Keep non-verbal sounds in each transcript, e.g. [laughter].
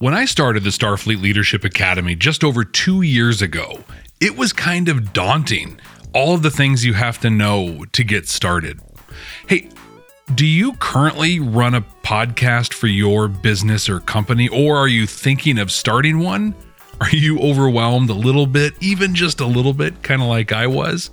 When I started the Starfleet Leadership Academy just over two years ago, it was kind of daunting. All of the things you have to know to get started. Hey, do you currently run a podcast for your business or company, or are you thinking of starting one? Are you overwhelmed a little bit, even just a little bit, kind of like I was?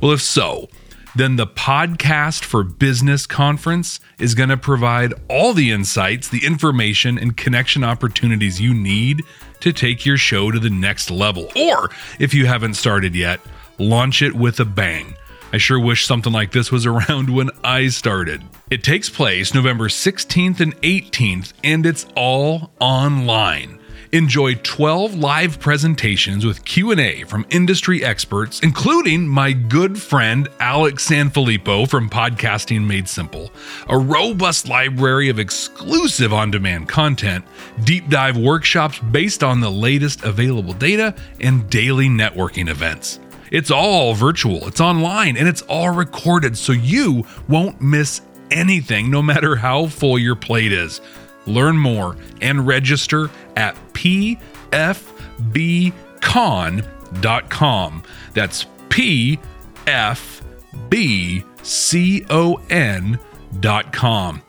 Well, if so, then the Podcast for Business Conference is going to provide all the insights, the information, and connection opportunities you need to take your show to the next level. Or if you haven't started yet, launch it with a bang. I sure wish something like this was [laughs] around when I started. It takes place November 16th and 18th, and it's all online. Enjoy 12 live presentations with Q&A from industry experts, including my good friend Alex Sanfilippo from Podcasting Made Simple, a robust library of exclusive on-demand content, deep dive workshops based on the latest available data, and daily networking events. It's all virtual, it's online, and it's all recorded so you won't miss anything no matter how full your plate is. Learn more and register at pfbcon.com. That's pfbcon.com.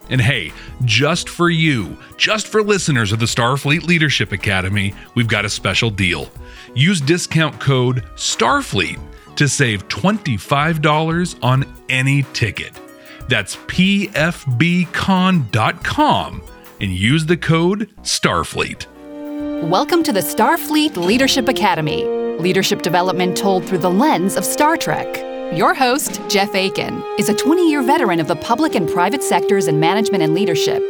And hey, just for you, just for listeners of the Starfleet Leadership Academy, we've got a special deal. Use discount code STARFLEET to save $25 on any ticket. That's pfbcon.com and use the code STARFLEET. Welcome to the Starfleet Leadership Academy, leadership development told through the lens of Star Trek. Your host, Jeff Akin, is a 20 year veteran of the public and private sectors in management and leadership.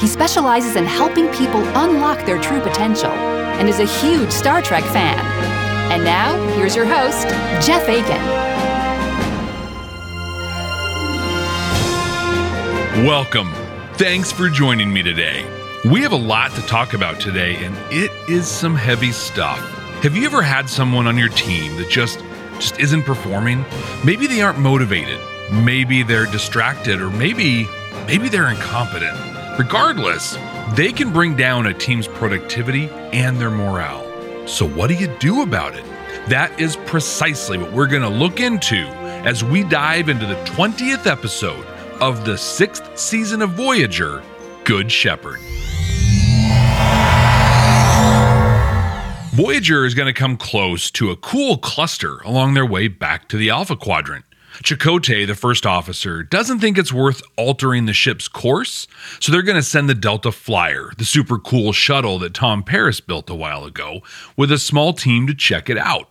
He specializes in helping people unlock their true potential and is a huge Star Trek fan. And now, here's your host, Jeff Akin. Welcome. Thanks for joining me today. We have a lot to talk about today, and it is some heavy stuff. Have you ever had someone on your team that just just isn't performing? Maybe they aren't motivated. Maybe they're distracted, or maybe maybe they're incompetent. Regardless, they can bring down a team's productivity and their morale. So what do you do about it? That is precisely what we're going to look into as we dive into the 20th episode of the sixth season of Voyager, Good Shepherd. Voyager is going to come close to a cool cluster along their way back to the Alpha Quadrant. Chakotay, the first officer, doesn't think it's worth altering the ship's course, so they're going to send the Delta Flyer, the super cool shuttle that Tom Paris built a while ago, with a small team to check it out.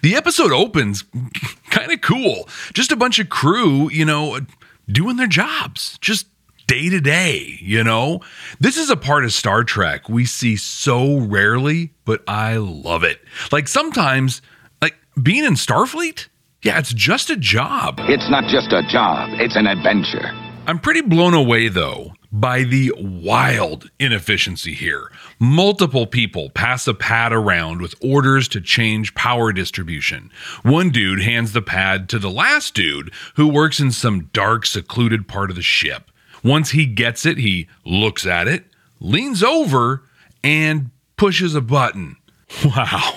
The episode opens [laughs] kind of cool. Just a bunch of crew, you know, doing their jobs, just day to day, you know? This is a part of Star Trek we see so rarely, but I love it. Like sometimes, like being in Starfleet, yeah, it's just a job. It's not just a job, it's an adventure. I'm pretty blown away though by the wild inefficiency here. Multiple people pass a pad around with orders to change power distribution. One dude hands the pad to the last dude who works in some dark, secluded part of the ship. Once he gets it, he looks at it, leans over, and pushes a button. [laughs] Wow.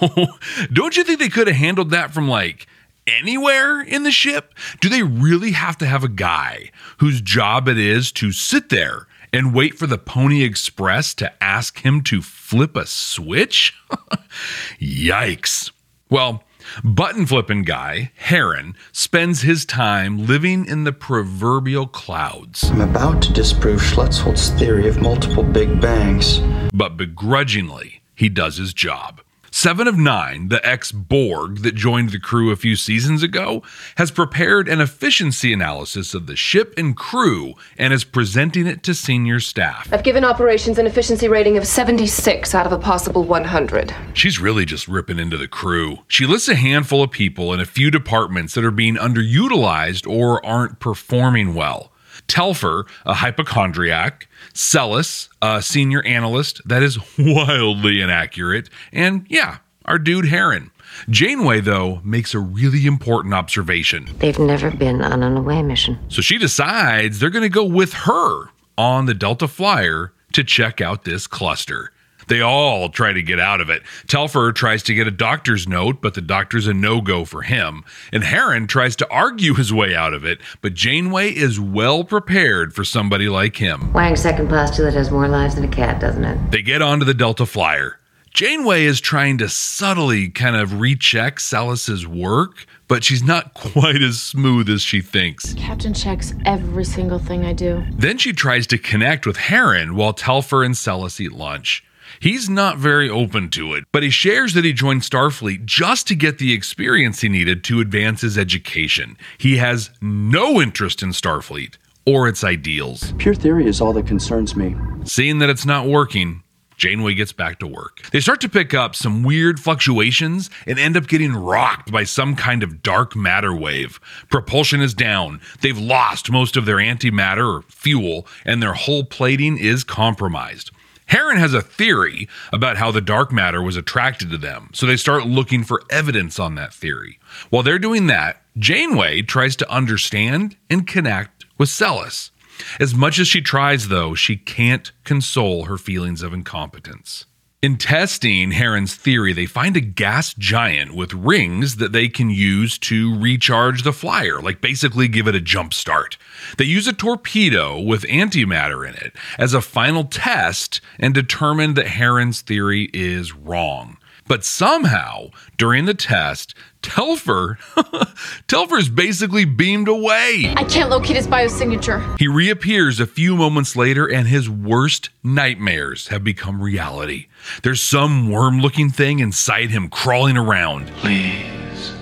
Don't you think they could have handled that from like anywhere in the ship? Do they really have to have a guy whose job it is to sit there and wait for the Pony Express to ask him to flip a switch? [laughs] Yikes. Well, button flipping guy, Harren, spends his time living in the proverbial clouds. I'm about to disprove Schletzhold's theory of multiple Big Bangs. But begrudgingly, he does his job. Seven of Nine, the ex Borg that joined the crew a few seasons ago, has prepared an efficiency analysis of the ship and crew and is presenting it to senior staff. I've given operations an efficiency rating of 76 out of a possible 100. She's really just ripping into the crew. She lists a handful of people in a few departments that are being underutilized or aren't performing well. Telfer, a hypochondriac, Celes, a senior analyst that is wildly inaccurate, and yeah, our dude Harren. Janeway, though, makes a really important observation. They've never been on an away mission. So she decides they're going to go with her on the Delta Flyer to check out this cluster. They all try to get out of it. Telfer tries to get a doctor's note, but the doctor's a no go for him. And Harren tries to argue his way out of it, but Janeway is well prepared for somebody like him. Wang's second postulate has more lives than a cat, doesn't it? They get onto the Delta Flyer. Janeway is trying to subtly kind of recheck Celes's work, but she's not [laughs] quite as smooth as she thinks. Captain checks every single thing I do. Then she tries to connect with Harren while Telfer and Celes eat lunch. He's not very open to it, but he shares that he joined Starfleet just to get the experience he needed to advance his education. He has no interest in Starfleet or its ideals. Pure theory is all that concerns me. Seeing that it's not working, Janeway gets back to work. They start to pick up some weird fluctuations and end up getting rocked by some kind of dark matter wave. Propulsion is down. They've lost most of their antimatter or fuel, and their hull plating is compromised. Harren has a theory about how the dark matter was attracted to them, so they start looking for evidence on that theory. While they're doing that, Janeway tries to understand and connect with Celes. As much as she tries, though, she can't console her feelings of incompetence. In testing Harren's theory, they find a gas giant with rings that they can use to recharge the flyer, like basically give it a jump start. They use a torpedo with antimatter in it as a final test and determine that Harren's theory is wrong. But somehow, during the test, Telfer, [laughs] Telfer's basically beamed away. I can't locate his biosignature. He reappears a few moments later, and his worst nightmares have become reality. There's some worm looking thing inside him crawling around. Please,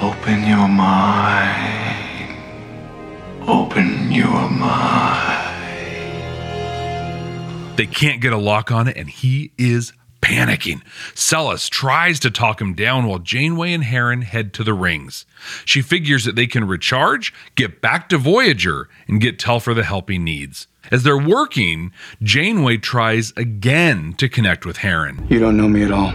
open your mind. Open your mind. They can't get a lock on it, and he is panicking. Celes tries to talk him down while Janeway and Harren head to the rings. She figures that they can recharge, get back to Voyager, and get Telfer the help he needs. As they're working, Janeway tries again to connect with Harren. You don't know me at all.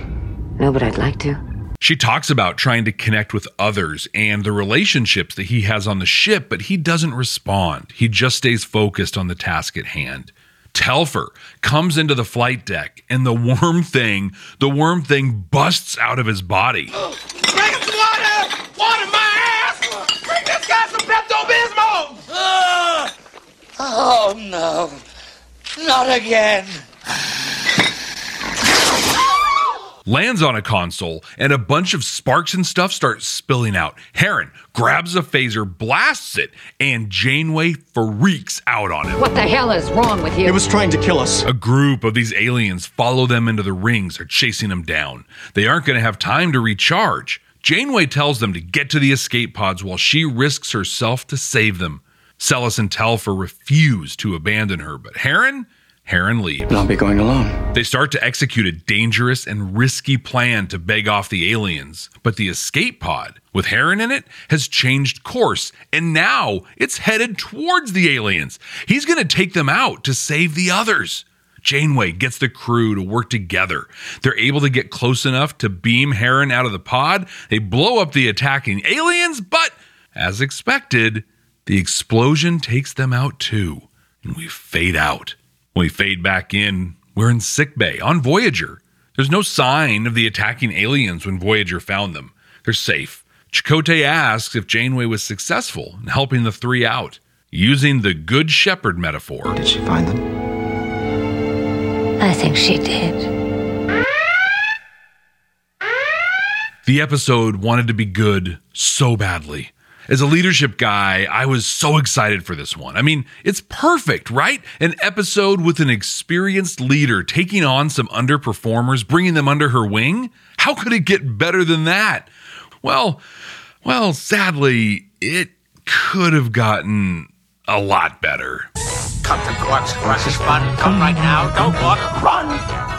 No, but I'd like to. She talks about trying to connect with others and the relationships that he has on the ship, but he doesn't respond. He just stays focused on the task at hand. Telfer comes into the flight deck and the worm thing, the worm thing busts out of his body. [gasps] Bring him some water! Water my ass! Bring this guy some Pepto-Bismol! Ah! Oh no, not again. Lands on a console, and a bunch of sparks and stuff start spilling out. Harren grabs a phaser, blasts it, and Janeway freaks out on him. What the hell is wrong with you? It was trying to kill us. A group of these aliens follow them into the rings, are chasing them down. They aren't going to have time to recharge. Janeway tells them to get to the escape pods while she risks herself to save them. Celes and Telfer refuse to abandon her, but Harren Harren leaves. I'll be going alone. They start to execute a dangerous and risky plan to beg off the aliens, but the escape pod, with Harren in it, has changed course, and now it's headed towards the aliens. He's going to take them out to save the others. Janeway gets the crew to work together. They're able to get close enough to beam Harren out of the pod. They blow up the attacking aliens, but as expected, the explosion takes them out too, and we fade out. When we fade back in, we're in sickbay on Voyager. There's no sign of the attacking aliens when Voyager found them. They're safe. Chakotay asks if Janeway was successful in helping the three out, using the Good Shepherd metaphor. Did she find them? I think she did. The episode wanted to be good so badly. As a leadership guy, I was so excited for this one. I mean, it's perfect, right? An episode with an experienced leader taking on some underperformers, bringing them under her wing. How could it get better than that? Well, well, sadly, it could have gotten a lot better. Come to Quark's Crush Fun. Come right now. Don't walk. Run!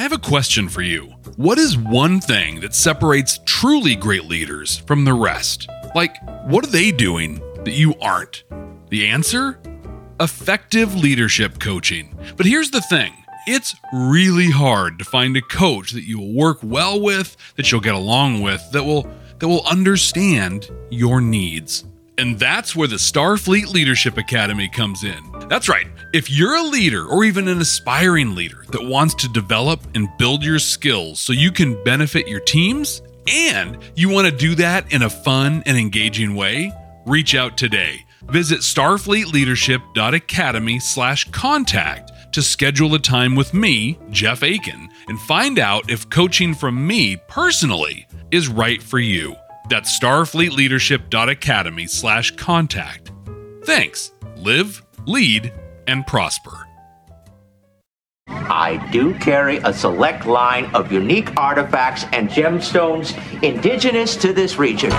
I have a question for you. What is one thing that separates truly great leaders from the rest? Like, what are they doing that you aren't? The answer? Effective leadership coaching. But here's the thing it's really hard to find a coach that you will work well with, that you'll get along with, that will that will understand your needs. And that's where the Starfleet Leadership Academy comes in. That's right. If you're a leader or even an aspiring leader that wants to develop and build your skills so you can benefit your teams and you want to do that in a fun and engaging way, reach out today. Visit starfleetleadership.academy slash contact to schedule a time with me, Jeff Akin, and find out if coaching from me personally is right for you. That's starfleetleadership.academy slash contact. Thanks. Live, lead, and prosper. I do carry a select line of unique artifacts and gemstones indigenous to this region.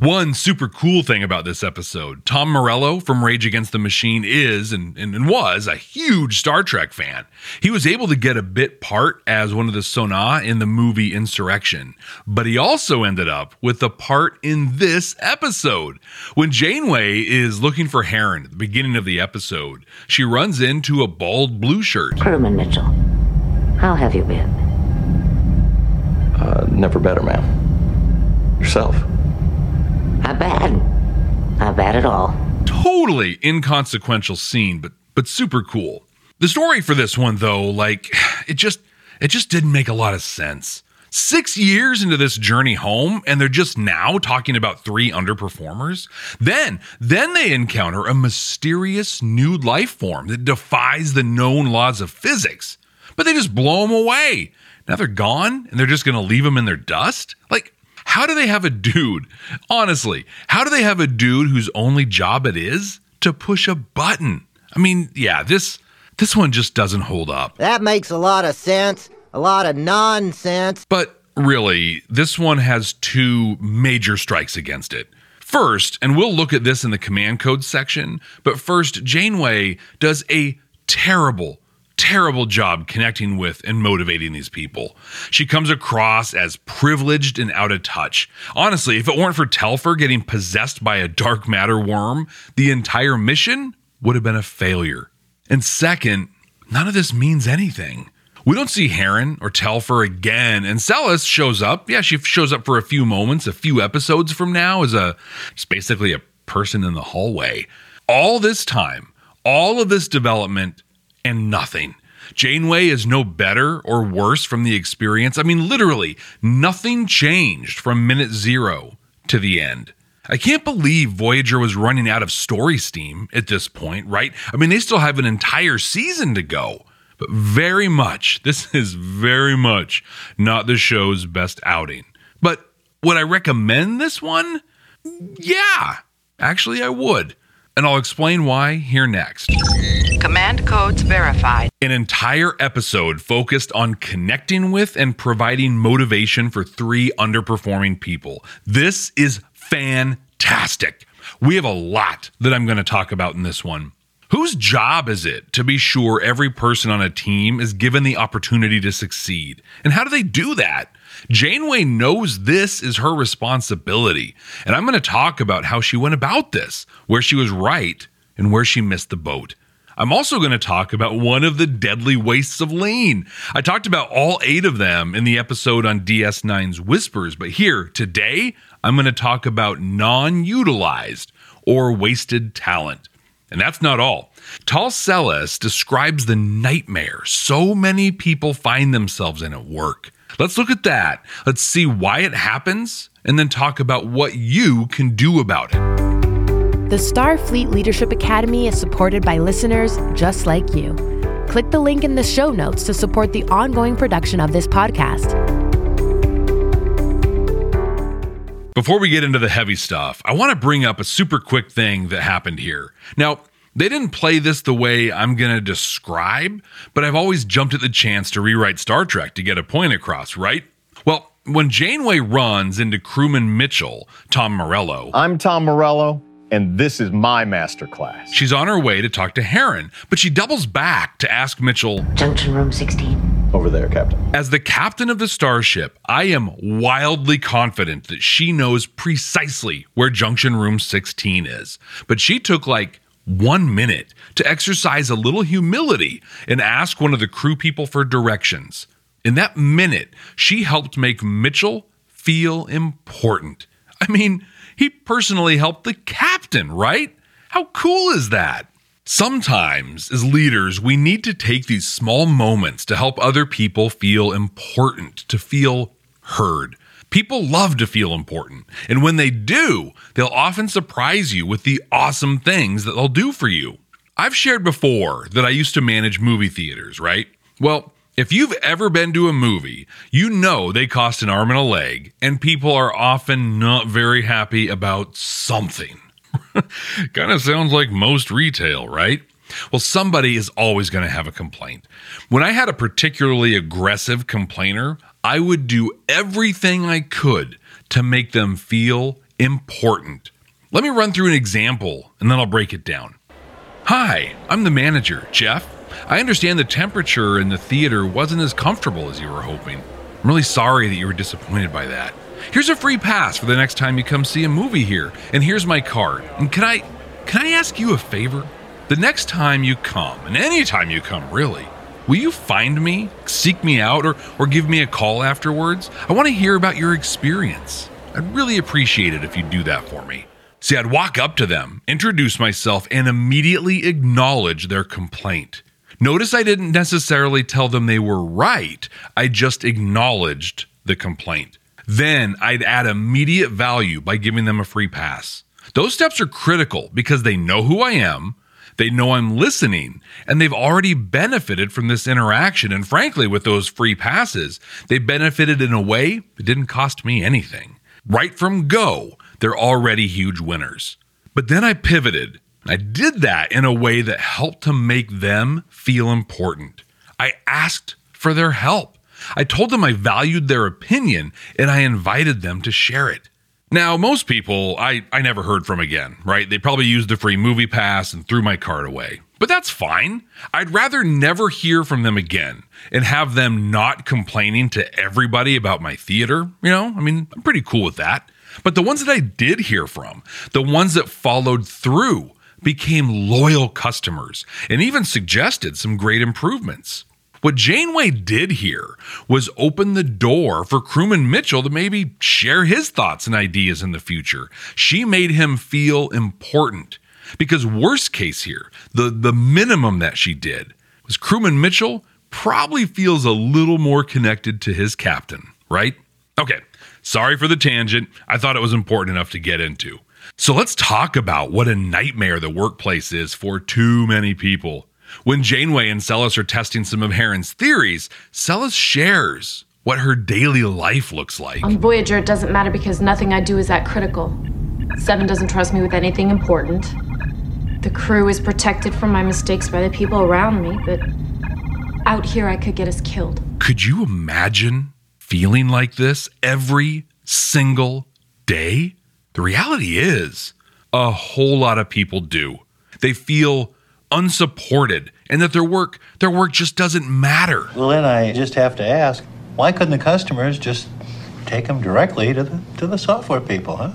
One super cool thing about this episode Tom Morello from Rage Against the Machine is and, and, and, was a huge Star Trek fan. He was able to get a bit part as one of the Son'a in the movie Insurrection, but he also ended up with a part in this episode. When Janeway is looking for Harren at the beginning of the episode, she runs into a bald blue shirt. Crewman Mitchell, how have you been? Uh, never better, ma'am. Yourself. Not bad. Not bad at all. Totally inconsequential scene, but but super cool. The story for this one though, like it just it just didn't make a lot of sense. 6 years into this journey home and they're just now talking about three underperformers. Then then they encounter a mysterious new life form that defies the known laws of physics. But they just blow them away. Now they're gone and they're just going to leave them in their dust? Like how do they have a dude? Honestly, how do they have a dude whose only job it is to push a button? I mean, yeah, this this one just doesn't hold up. That makes a lot of sense. A lot of nonsense. But really, this one has two major strikes against it. First, and we'll look at this in the command code section, but first, Janeway does a terrible terrible job connecting with and motivating these people. She comes across as privileged and out of touch. Honestly, if it weren't for Telfer getting possessed by a dark matter worm, the entire mission would have been a failure. And second, none of this means anything. We don't see Harren or Telfer again, and Celes shows up. Yeah, she shows up for a few moments, a few episodes from now, as a it's basically a person in the hallway. All this time, all of this development and nothing. Janeway is no better or worse from the experience. I mean, literally, nothing changed from minute zero to the end. I can't believe Voyager was running out of story steam at this point, right? I mean, they still have an entire season to go. But very much, [laughs] this is very much not the show's best outing. But would I recommend this one? Yeah, actually, I would. And I'll explain why here next. Command codes verified. An entire episode focused on connecting with and providing motivation for three underperforming people. This is fantastic. We have a lot that I'm going to talk about in this one. Whose job is it to be sure every person on a team is given the opportunity to succeed? And how do they do that? Janeway knows this is her responsibility. And I'm going to talk about how she went about this, where she was right and where she missed the boat. I'm also going to talk about one of the deadly wastes of lean. I talked about all eight of them in the episode on DS9's Whispers, but here, today, I'm going to talk about non utilized or wasted talent. And that's not all. Tal Celes describes the nightmare so many people find themselves in at work. Let's look at that. Let's see why it happens and then talk about what you can do about it. The Starfleet Leadership Academy is supported by listeners just like you. Click the link in the show notes to support the ongoing production of this podcast. Before we get into the heavy stuff, I want to bring up a super quick thing that happened here. Now, they didn't play this the way I'm going to describe, but I've always jumped at the chance to rewrite Star Trek to get a point across, right? Well, when Janeway runs into crewman Mitchell, Tom Morello, I'm Tom Morello, and this is my masterclass. she's on her way to talk to Harren, but she doubles back to ask Mitchell, Junction room 16. Over there, Captain. As the captain of the starship, I am wildly confident that she knows precisely where Junction Room 16 is. But she took like one minute to exercise a little humility and ask one of the crew people for directions. In that minute, she helped make Mitchell feel important. I mean, he personally helped the captain, right? How cool is that? Sometimes, as leaders, we need to take these small moments to help other people feel important, to feel heard. People love to feel important, and when they do, they'll often surprise you with the awesome things that they'll do for you. I've shared before that I used to manage movie theaters, right? Well, if you've ever been to a movie, you know they cost an arm and a leg, and people are often not very happy about something. [laughs] kind of sounds like most retail, right? Well, somebody is always going to have a complaint. When I had a particularly aggressive complainer, I would do everything I could to make them feel important. Let me run through an example and then I'll break it down. Hi, I'm the manager, Jeff. I understand the temperature in the theater wasn't as comfortable as you were hoping. I'm really sorry that you were disappointed by that. Here's a free pass for the next time you come see a movie here, and here's my card. And can I can I ask you a favor? The next time you come, and any time you come really, will you find me, seek me out, or, or give me a call afterwards? I want to hear about your experience. I'd really appreciate it if you'd do that for me. See, I'd walk up to them, introduce myself, and immediately acknowledge their complaint. Notice I didn't necessarily tell them they were right, I just acknowledged the complaint. Then I'd add immediate value by giving them a free pass. Those steps are critical because they know who I am, they know I'm listening, and they've already benefited from this interaction. And frankly, with those free passes, they benefited in a way that didn't cost me anything. Right from go, they're already huge winners. But then I pivoted. I did that in a way that helped to make them feel important. I asked for their help. I told them I valued their opinion and I invited them to share it. Now, most people I, I never heard from again, right? They probably used the free movie pass and threw my card away. But that's fine. I'd rather never hear from them again and have them not complaining to everybody about my theater. You know, I mean, I'm pretty cool with that. But the ones that I did hear from, the ones that followed through, became loyal customers and even suggested some great improvements. What Janeway did here was open the door for crewman Mitchell to maybe share his thoughts and ideas in the future. She made him feel important. Because worst case here, the, the minimum that she did was crewman Mitchell probably feels a little more connected to his captain, right? Okay, sorry for the tangent. I thought it was important enough to get into. So let's talk about what a nightmare the workplace is for too many people. When Janeway and Celes are testing some of Harren's theories, Celes shares what her daily life looks like. On Voyager, it doesn't matter because nothing I do is that critical. Seven doesn't trust me with anything important. The crew is protected from my mistakes by the people around me, but out here I could get us killed. Could you imagine feeling like this every single day? The reality is, a whole lot of people do. They feel unsupported and that their work their work just doesn't matter. Well, then I just have to ask, why couldn't the customers just take them directly to the to the software people, huh?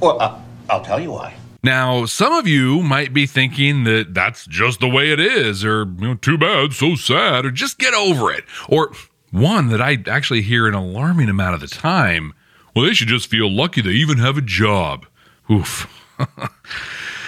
Well, uh, I'll tell you why. Now, some of you might be thinking that that's just the way it is or you know, too bad, so sad or just get over it. Or one that I actually hear an alarming amount of the time, well, they should just feel lucky they even have a job. Oof. [laughs]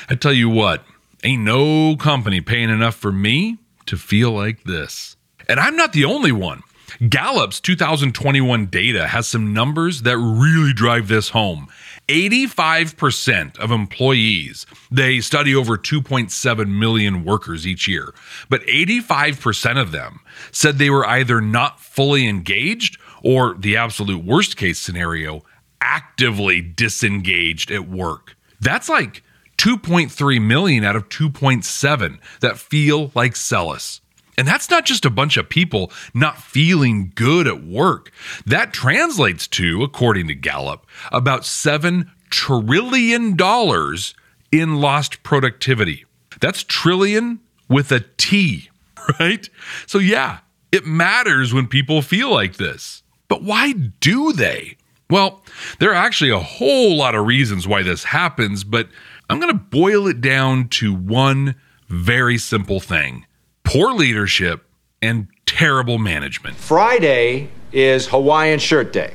I tell you what, Ain't no company paying enough for me to feel like this. And I'm not the only one. Gallup's 2021 data has some numbers that really drive this home. 85% of employees, they study over 2.7 million workers each year, but 85% of them said they were either not fully engaged or, the absolute worst case scenario, actively disengaged at work. That's like 2.3 million out of 2.7 that feel like Celes. And that's not just a bunch of people not feeling good at work. That translates to, according to Gallup, about $7 trillion in lost productivity. That's trillion with a T, [laughs] right? So, yeah, it matters when people feel like this. But why do they? Well, there are actually a whole lot of reasons why this happens, but I'm going to boil it down to one very simple thing poor leadership and terrible management. Friday is Hawaiian Shirt Day.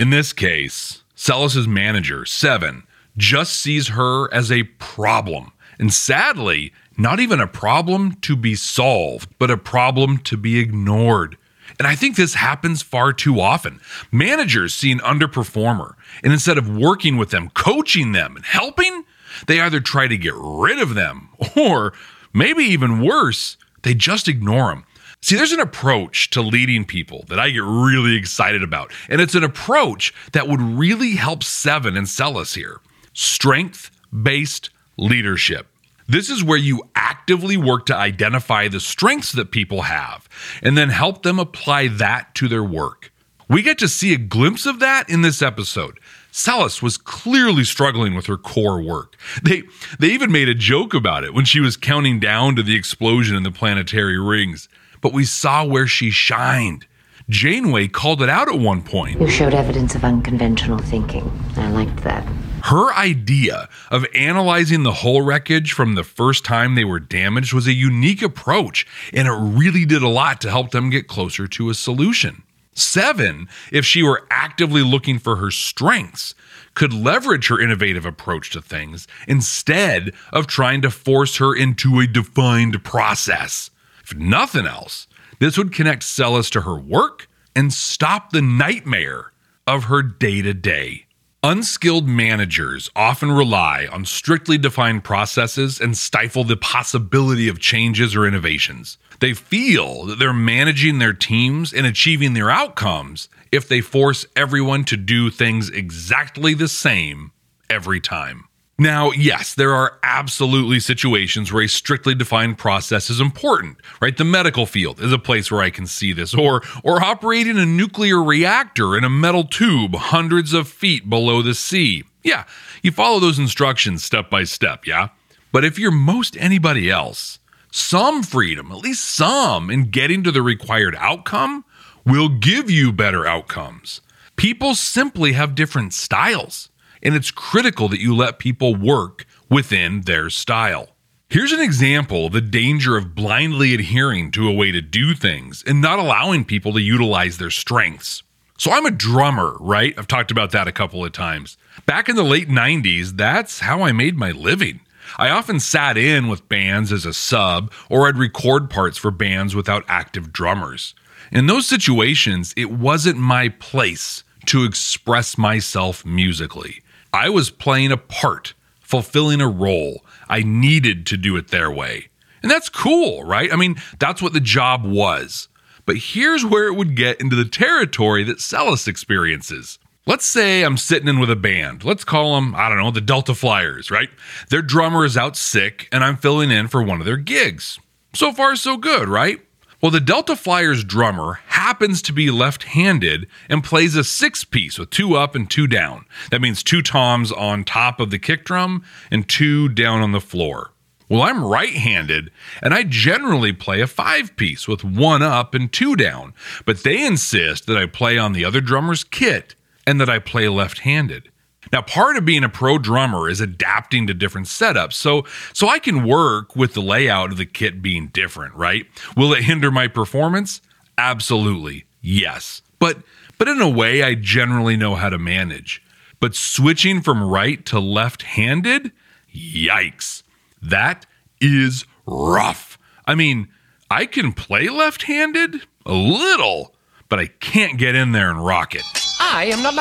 In this case, Celes's manager, Seven, just sees her as a problem. And sadly, not even a problem to be solved, but a problem to be ignored. And I think this happens far too often. Managers see an underperformer, and instead of working with them, coaching them, and helping, they either try to get rid of them, [laughs] or maybe even worse, they just ignore them. See, there's an approach to leading people that I get really excited about, and it's an approach that would really help Seven and Celes here strength based leadership. This is where you actively work to identify the strengths that people have and then help them apply that to their work. We get to see a glimpse of that in this episode. Celes was clearly struggling with her core work. They they even made a joke about it when she was counting down to the explosion in the planetary rings. But we saw where she shined. Janeway called it out at one point. You showed evidence of unconventional thinking. I liked that. Her idea of analyzing the hull wreckage from the first time they were damaged was a unique approach, and it really did a lot to help them get closer to a solution. Seven, if she were actively looking for her strengths, could leverage her innovative approach to things instead of trying to force her into a defined process. If nothing else, this would connect Celes to her work and stop the nightmare of her day to day. Unskilled managers often rely on strictly defined processes and stifle the possibility of changes or innovations. They feel that they're managing their teams and achieving their outcomes if they force everyone to do things exactly the same every time. Now, yes, there are absolutely situations where a strictly defined process is important, right? The medical field is a place where I can see this, or or operating a nuclear reactor in a metal tube hundreds of feet below the sea. Yeah, you follow those instructions step by step, yeah? But if you're most anybody else, some freedom, at least some, in getting to the required outcome will give you better outcomes. People simply have different styles and it's critical that you let people work within their style. Here's an example of the danger of blindly adhering to a way to do things and not allowing people to utilize their strengths. So, I'm a drummer, right? I've talked about that a couple of times. Back in the late 90s, that's how I made my living. I often sat in with bands as a sub, or I'd record parts for bands without active drummers. In those situations, it wasn't my place to express myself musically. I was playing a part, fulfilling a role. I needed to do it their way. And that's cool, right? I mean, that's what the job was. But here's where it would get into the territory that Celes experiences. Let's say I'm sitting in with a band. Let's call them, I don't know, the Delta Flyers, right? Their drummer is out sick and I'm filling in for one of their gigs. So far, so good, right? Well, the Delta Flyers drummer happens to be left handed and plays a six piece with two up and two down. That means two toms on top of the kick drum and two down on the floor. Well, I'm right handed and I generally play a five piece with one up and two down, but they insist that I play on the other drummer's kit and that I play left handed. Now, part of being a pro drummer is adapting to different setups. So, so I can work with the layout of the kit being different, right? Will it hinder my performance? Absolutely. Yes. But but in a way I generally know how to manage. But switching from right to left-handed? Yikes. That is rough. I mean, I can play left-handed a little, but I can't get in there and rock it. I am not.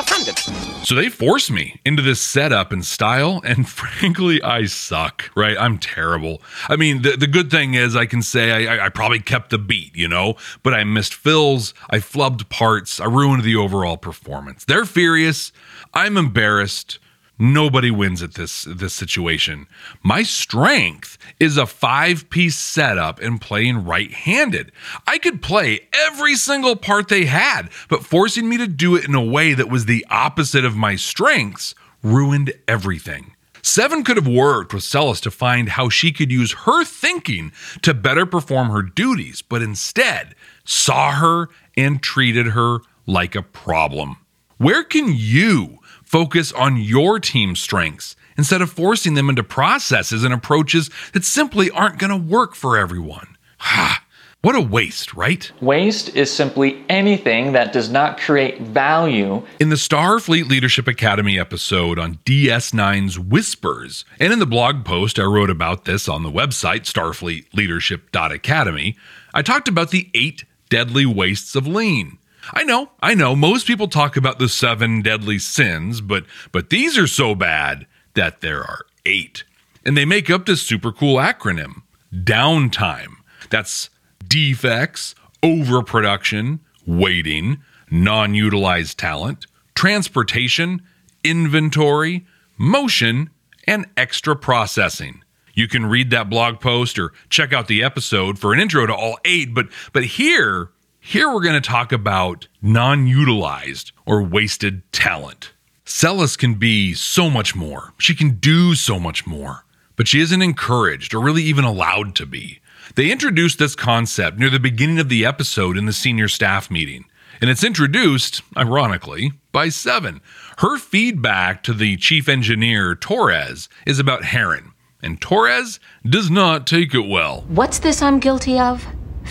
So they force me into this setup and style, [laughs] and frankly, I suck, right? I'm terrible. I mean, the, the good thing is I can say I, I probably kept the beat, you know, but I missed fills, I flubbed parts, I ruined the overall performance. They're furious, I'm embarrassed. Nobody wins at this this situation. My strength is a five-piece setup and playing right-handed. I could play every single part they had, but forcing me to do it in a way that was the opposite of my strengths ruined everything. Seven could have worked with Celes to find how she could use her thinking to better perform her duties, but instead saw her and treated her like a problem. Where can you focus on your team's strengths instead of forcing them into processes and approaches that simply aren't going to work for everyone? Ha! What a waste, right? Waste is simply anything that does not create value. In the Starfleet Leadership Academy episode on DS9's Whispers, and in the blog post I wrote about this on the website, starfleetleadership.academy, I talked about the eight deadly wastes of lean. I know, I know, most people talk about the seven deadly sins, but but these are so bad that there are eight. And they make up this super cool acronym downtime. That's defects, overproduction, waiting, non utilized talent, transportation, inventory, motion, and extra processing. You can read that blog post or check out the episode for an intro to all eight, but but here here we're going to talk about non utilized or wasted talent. Celes can be so much more. She can do so much more, but she isn't encouraged or really even allowed to be. They introduced this concept near the beginning of the episode in the senior staff meeting, and it's introduced, ironically, by Seven. Her feedback to the chief engineer, Torres, is about Harren, and Torres does not take it well. What's this I'm guilty of?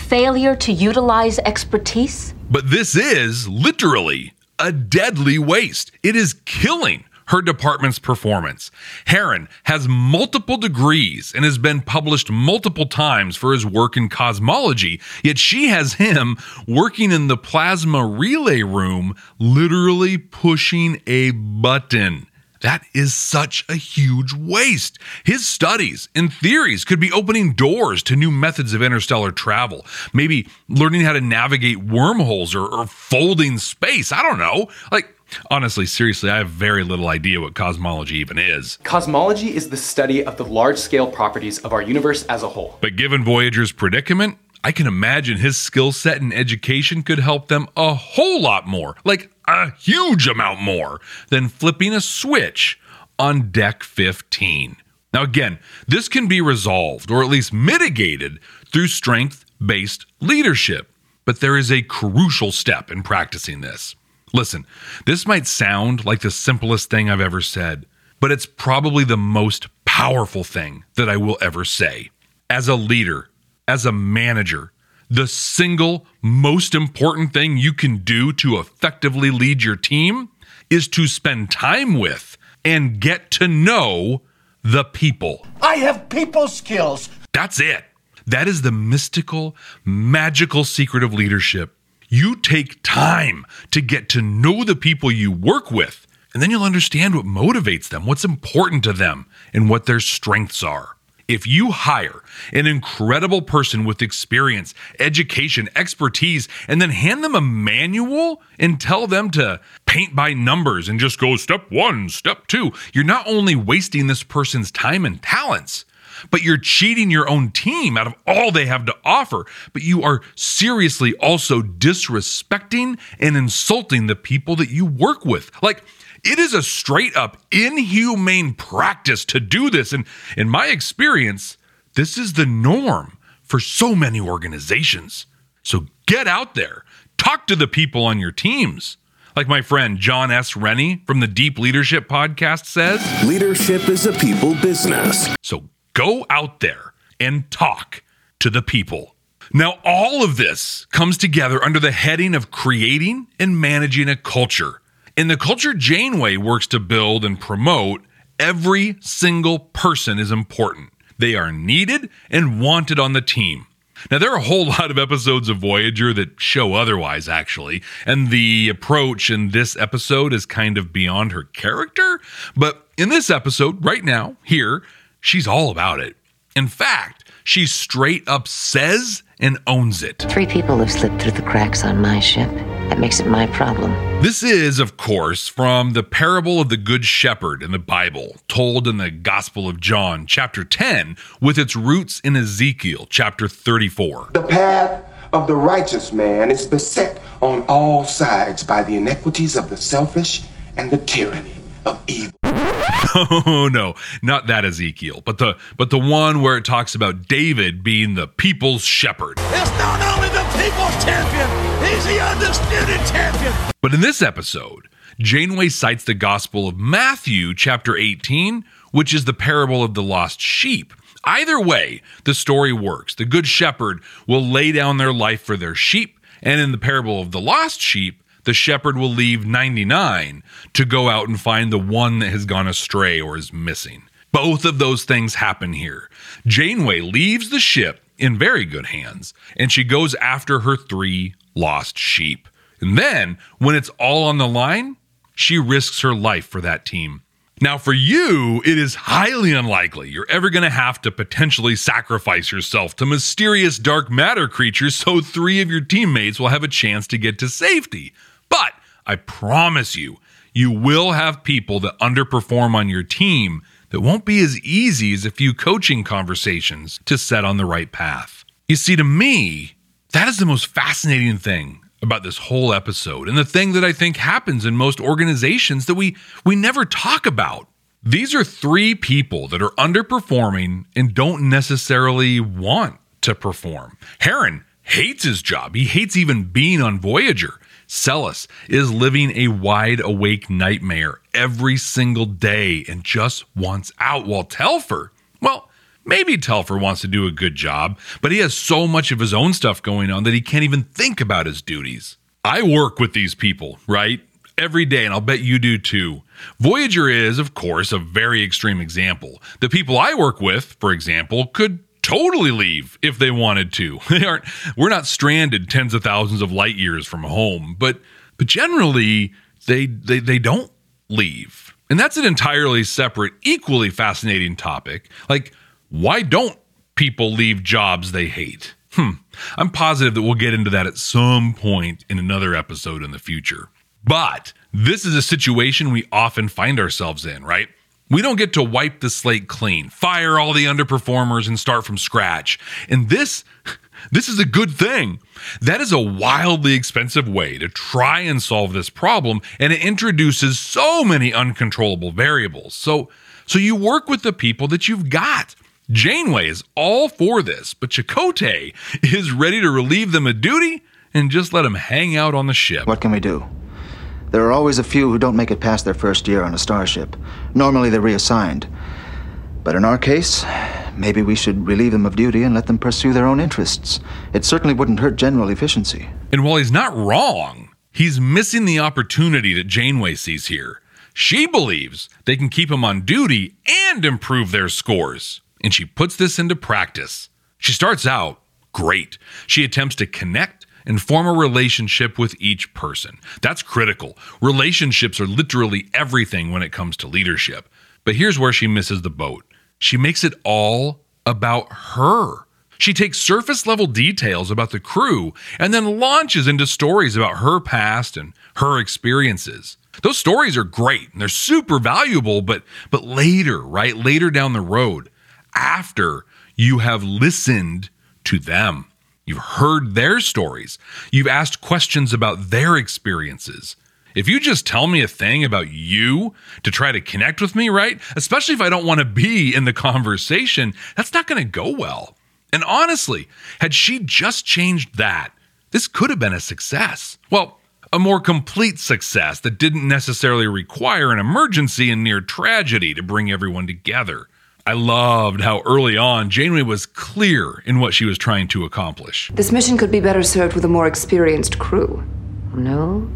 Failure to utilize expertise? But this is literally a deadly waste. It is killing her department's performance. Harren has multiple degrees and has been published multiple times for his work in cosmology, yet she has him working in the plasma relay room, literally pushing a button. That is such a huge waste. His studies and theories could be opening doors to new methods of interstellar travel, maybe learning how to navigate wormholes or, or folding space. I don't know. Like, Honestly, seriously, I have very little idea what cosmology even is. Cosmology is the study of the large scale properties of our universe as a whole. But given Voyager's predicament, I can imagine his skill set and education could help them a whole lot more, like a huge amount more, than flipping a switch on deck 15. Now, again, this can be resolved or at least mitigated through strength based leadership, but there is a crucial step in practicing this. Listen, this might sound like the simplest thing I've ever said, but it's probably the most powerful thing that I will ever say. As a leader, as a manager, the single most important thing you can do to effectively lead your team is to spend time with and get to know the people. I have people skills. That's it. That is the mystical, magical secret of leadership. You take time to get to know the people you work with, and then you'll understand what motivates them, what's important to them, and what their strengths are. If you hire an incredible person with experience, education, expertise, and then hand them a manual and tell them to paint by numbers and just go step one, step two, you're not only wasting this person's time and talents, but you're cheating your own team out of all they have to offer. But you are seriously also disrespecting and insulting the people that you work with. Like, it is a straight up inhumane practice to do this. And in my experience, this is the norm for so many organizations. So get out there, talk to the people on your teams. Like my friend John S. Rennie from the Deep Leadership Podcast says Leadership is a people business. So go out there and talk to the people. Now, all of this comes together under the heading of creating and managing a culture. In the culture Janeway works to build and promote, every single person is important. They are needed and wanted on the team. Now, there are a whole [laughs] lot of episodes of Voyager that show otherwise, actually, and the approach in this episode is kind of beyond her character. But in this episode, right now, here, she's all about it. In fact, she straight up says and owns it. Three people have slipped through the cracks on my ship. That makes it my problem. This is, of course, from the parable of the Good Shepherd in the Bible, told in the Gospel of John, chapter 10, with its roots in Ezekiel, chapter 34. The path of the righteous man is beset on all sides by the iniquities of the selfish and the tyranny of evil. [laughs] oh no, not that Ezekiel, but the but the one where it talks about David being the people's shepherd. It's not only the people's champion, he's the undisputed champion. But in this episode, Janeway cites the Gospel of Matthew, chapter 18, which is the parable of the lost sheep. Either way, the story works. The good shepherd will lay down their life for their sheep, and in the parable of the lost sheep, the shepherd will leave 99 to go out and find the one that has gone astray or is missing. Both of those things happen here. Janeway leaves the ship in very good hands, and she goes after her three lost sheep. And then, when it's all on the line, she risks her life for that team. Now, for you, it is highly unlikely you're ever going to have to potentially sacrifice yourself to mysterious dark matter creatures so three of your teammates will have a chance to get to safety. But I promise you, you will have people that underperform on your team that won't be as easy as a few coaching conversations to set on the right path. You see, to me, that is the most fascinating thing about this whole episode and the thing that I think happens in most organizations that we we never talk about. These are three people that are underperforming and don't necessarily want to perform. Harren hates his job. He hates even being on Voyager. Celes is living a wide awake nightmare every single day and just wants out. While Telfer, well, maybe Telfer wants to do a good job, but he has so much of his own stuff going on that he can't even think about his duties. I work with these people, right? Every day, and I'll bet you do too. Voyager is, of course, a very extreme example. The people I work with, for example, could totally leave if they wanted to. [laughs] They aren't we're not stranded tens of thousands of light years from home, but but generally they they they don't leave. And that's an entirely separate, equally fascinating topic. Like why don't people leave jobs they hate? Hmm. I'm positive that we'll get into that at some point in another episode in the future. But this is a situation we often find ourselves in, right? We don't get to wipe the slate clean, fire all the underperformers and start from scratch. And this [laughs] this is a good thing. That is a wildly expensive way to try and solve this problem and it introduces so many uncontrollable variables. So so you work with the people that you've got. Janeway is all for this, but Chakotay [laughs] is ready to relieve them of duty and just let them hang out on the ship. What can we do? There are always a few who don't make it past their first year on a starship. Normally they're reassigned. But in our case, maybe we should relieve them of duty and let them pursue their own interests. It certainly wouldn't hurt general efficiency. And while he's not wrong, he's missing the opportunity that Janeway sees here. She believes they can keep him on duty and improve their scores. And she puts this into practice. She starts out great. She attempts to connect and form a relationship with each person. That's critical. Relationships are literally everything when it comes to leadership. But here's where she misses the boat she makes it all about her. She takes surface level details about the crew and then launches into stories about her past and her experiences. Those stories are great and they're super valuable, but but later, right? Later down the road, after you have listened to them. You've heard their stories. You've asked questions about their experiences. If you just tell me a thing about you to try to connect with me, right? Especially if I don't want to be in the conversation, that's not going to go well. And honestly, had she just changed that, this could have been a success. Well, a more complete success that didn't necessarily require an emergency and near tragedy to bring everyone together. I loved how early on Janeway was clear in what she was trying to accomplish. This mission could be better served with a more experienced crew. No,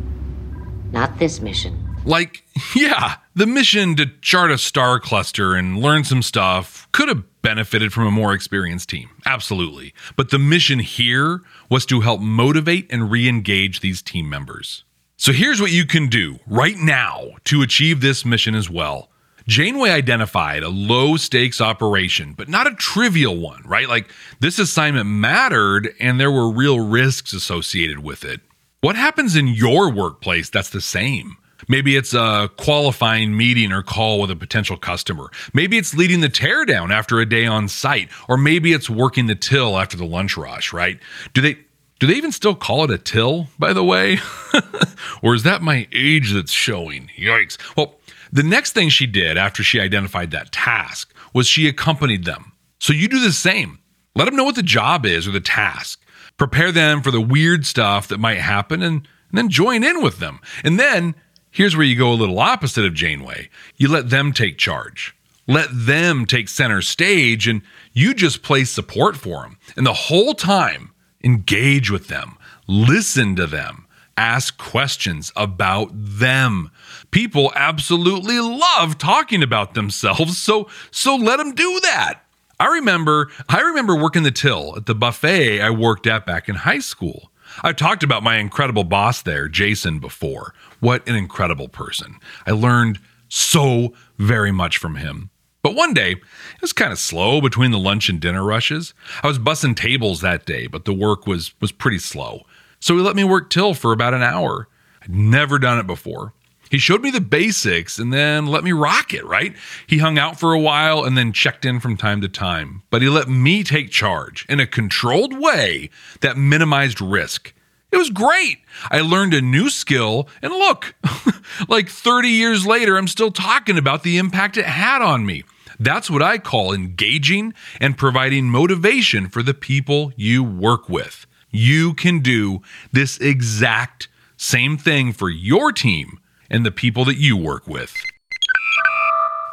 not this mission. Like, [laughs] yeah, the mission to chart a star cluster and learn some stuff could have benefited from a more experienced team. Absolutely. But the mission here was to help motivate and re engage these team members. So here's what you can do right now to achieve this mission as well. Janeway identified a low stakes operation, but not a trivial one, right? Like this assignment mattered and there were real risks associated with it. What happens in your workplace that's the same? Maybe it's a qualifying meeting or call with a potential customer. Maybe it's leading the teardown after a day on site, or maybe it's working the till after the lunch rush, right? Do they do they even still call it a till, by the way? [laughs] or is that my age that's showing? Yikes. Well, the next thing she did after she identified that task was she accompanied them. So you do the same. Let them know what the job is or the task. Prepare them for the weird stuff that might happen and, and then join in with them. And then here's where you go a little opposite of Janeway. You let them take charge. Let them take center stage and you just play support for them. And the whole time, engage with them, listen to them, ask questions about them. People absolutely love talking about themselves, so so let them do that. I remember I remember working the till at the buffet I worked at back in high school. I've talked about my incredible boss there, Jason, before. What an incredible person. I learned so very much from him. But one day, it was kind of slow between the lunch and dinner rushes. I was bussing tables that day, but the work was was pretty slow. So he let me work till for about an hour. I'd never done it before. He showed me the basics and then let me rock it, right? He hung out for a while and then checked in from time to time, but he let me take charge in a controlled way that minimized risk. It was great. I learned a new skill, and look, [laughs] like 30 years later, I'm still talking about the impact it had on me. That's what I call engaging and providing motivation for the people you work with. You can do this exact same thing for your team and the people that you work with.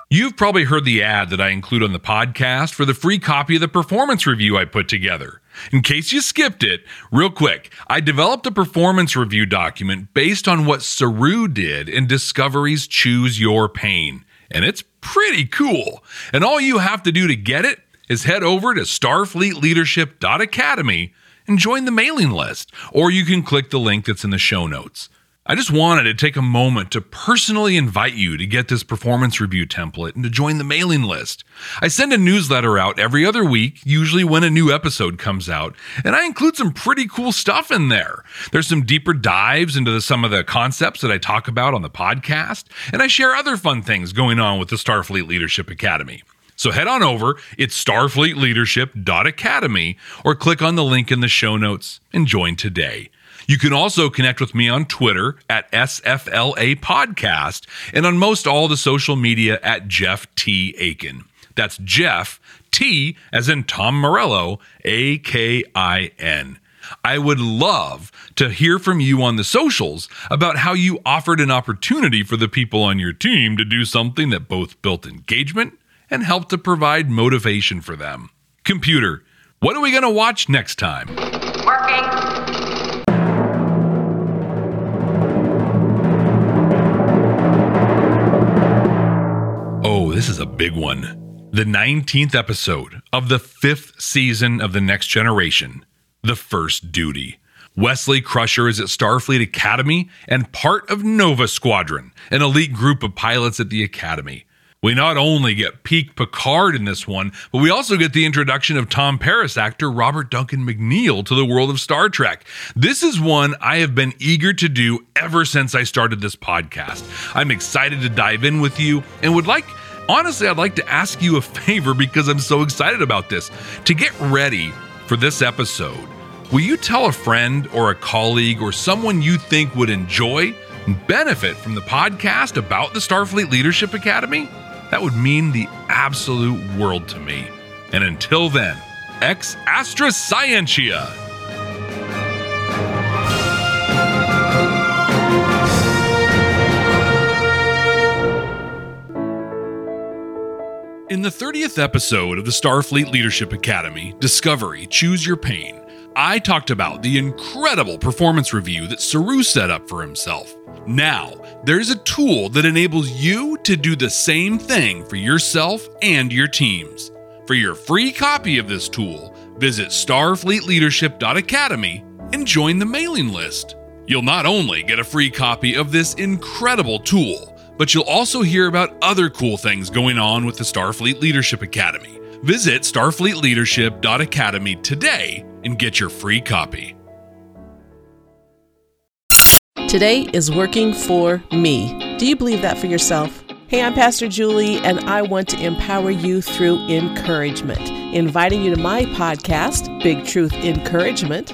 You've probably heard the ad that I include on the podcast for the free copy of the performance review I put together. In case you skipped it, real quick, I developed a performance review document based on what Saru did in Discovery's Choose Your Pain. And it's pretty cool. And all you have to do to get it is head over to starfleetleadership.academy and join the mailing list, or you can click the link that's in the show notes. I just wanted to take a moment to personally invite you to get this performance review template and to join the mailing list. I send a newsletter out every other week, usually when a new episode comes out, and I include some pretty cool stuff in there. There's some deeper dives into the, some of the concepts that I talk about on the podcast, and I share other fun things going on with the Starfleet Leadership Academy. So head on over, it's starfleetleadership.academy, or click on the link in the show notes and join today. You can also connect with me on Twitter at SFLA Podcast and on most all the social media at Jeff T. Akin. That's Jeff T as in Tom Morello, A K I N. I would love to hear from you on the socials about how you offered an opportunity for the people on your team to do something that both built engagement and help to provide motivation for them. Computer, what are we going to watch next time? Working. Oh, this is a big one. The 19th episode of the fifth season of The Next Generation The First Duty. Wesley Crusher is at Starfleet Academy and part of Nova Squadron, an elite group of pilots at the Academy. We not only get peak Picard in this one, but we also get the introduction of Tom Paris actor Robert Duncan McNeil to the world of Star Trek. This is one I have been eager to do ever since I started this podcast. I'm excited to dive in with you and would like honestly, I'd like to ask you a [laughs] favor because I'm so excited about this. To get ready for this episode, will you tell a friend or a colleague or someone you think would enjoy and benefit from the podcast about the Starfleet Leadership Academy? That would mean the absolute world to me. And until then, ex Astra Scientia. In the 30th episode of the Starfleet Leadership Academy, Discovery Choose Your Pain, I talked about the incredible performance review that Saru set up for himself. Now, there's a tool that enables you to do the same thing for yourself and your teams. For your free copy of this tool, visit starfleetleadership.academy and join the mailing list. You'll not only get a free copy of this incredible tool, but you'll also hear about other cool things going on with the Starfleet Leadership Academy. Visit starfleetleadership.academy today and get your free copy. Today is working for me. Do you believe that for yourself? Hey, I'm Pastor Julie, and I want to empower you through encouragement. Inviting you to my podcast, Big Truth Encouragement,